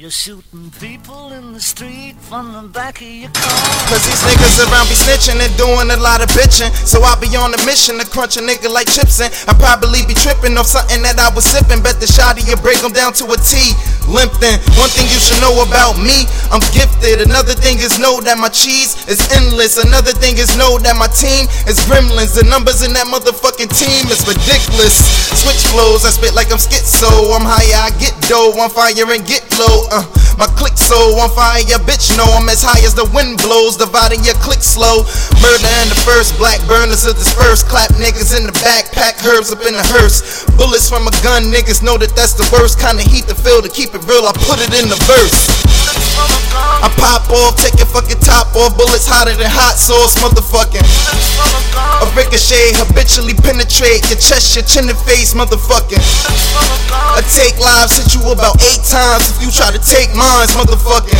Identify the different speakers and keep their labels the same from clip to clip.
Speaker 1: You're shooting people in the street from the back of your car.
Speaker 2: Cause these niggas around be snitching and doing a lot of bitching. So I be on a mission to crunch a nigga like chips in. I probably be tripping off something that I was sipping. Bet the shotty you break them down to a T. Limping. One thing you should know about me, I'm gifted. Another thing is know that my cheese is endless. Another thing is know that my team is gremlins. The numbers in that motherfucking team is ridiculous. Switch flows, I spit like I'm schizo. I'm higher, I get dough. I'm fire and get low. Uh, my click so on fire, Your bitch. Know I'm as high as the wind blows, dividing your click slow. Murder in the first, black burners are dispersed. Clap niggas in the backpack, herbs up in the hearse. Bullets from a gun, niggas know that that's the worst kind of heat to feel. To keep it real, I put it in the verse. I pop off, take your fucking top off. Bullets hotter than hot sauce, motherfucking. A ricochet habitually penetrate your chest, your chin and face, motherfucking. I take lives, hit you about eight times if you try to take motherfucking.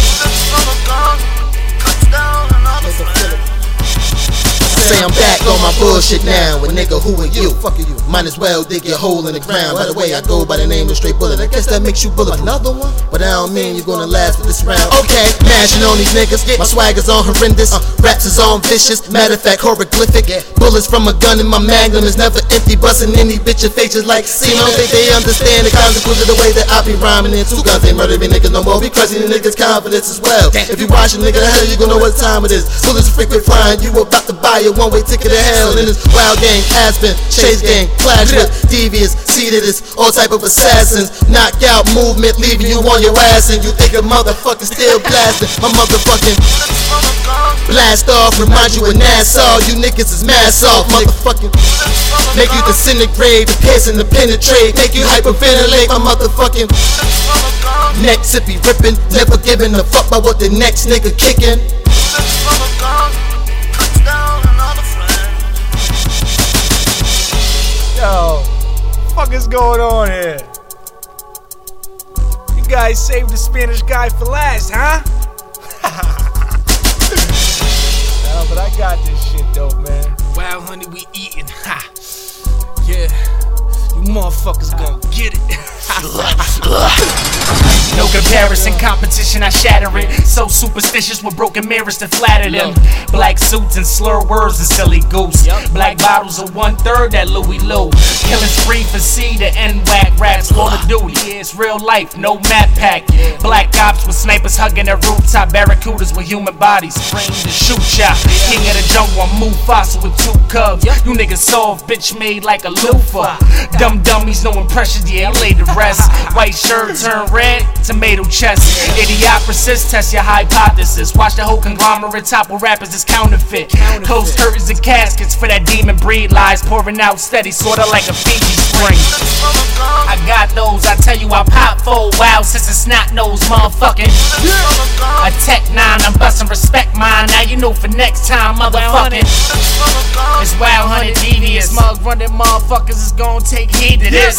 Speaker 3: Say I'm back on my bullshit now. A nigga, who are you? Fuck you. Might as well dig your hole in the ground. By the way, I go by the name of Stray Bullet. I guess that makes you bullet. Another one? But I don't mean you're gonna last this round. Okay, mashing on these niggas. My swag is on horrendous. Uh. Raps is on vicious. Matter of fact, horrific. Bullets from a gun in my magnum is never empty. Busting any bitch your faces like see. I don't think they understand the consequence of the way that I be rhyming. In two guns ain't murdering niggas no more. Be crushing niggas' confidence as well. If you watching nigga, the hell you gonna know what time it is. Bullets frequent flying. You about to a one way ticket to hell in this wild gang, Aspen, Chase gang, clash with devious, seeded It's all type of assassins. Knockout movement, leaving you on your ass, and you think a motherfucker still blasting. My motherfucking blast off, remind you of Nassau. You niggas is mass off, motherfucking. Make you disintegrate, the piercing, the penetrate, make you hyperventilate, my motherfucking. Neck sippy ripping, never giving a fuck about what the next nigga kicking.
Speaker 4: Going on here? You guys saved the Spanish guy for last, huh? nah, but I got this shit though, man.
Speaker 5: Wow, honey, we eating. Ha. Yeah. You motherfuckers gonna get it.
Speaker 6: Comparison, competition, I shatter it. So superstitious with broken mirrors to flatter them. Black suits and slur words and silly goose. Black bottles of one third that Louis Lou. Killing spree for C to N whack raps. Call of Duty, it's real life, no map pack. Black ops with snipers hugging their rooftop. Barracudas with human bodies. Framed to shoot shot. King of the jungle, I'm Mufasa with two cubs. You niggas soft, bitch made like a loofah. Dumb dummies, no impressions, yeah, you laid the rest. White shirt turn red, tomato chest. Idiocracies, test your hypothesis. Watch the whole conglomerate topple rappers is counterfeit. Close curtains and caskets for that demon breed lies pouring out steady, sorta like a Fiji spring. now you know for next time, motherfucker. It's wild hunted devious.
Speaker 5: Mug running motherfuckers is gonna take heed to this.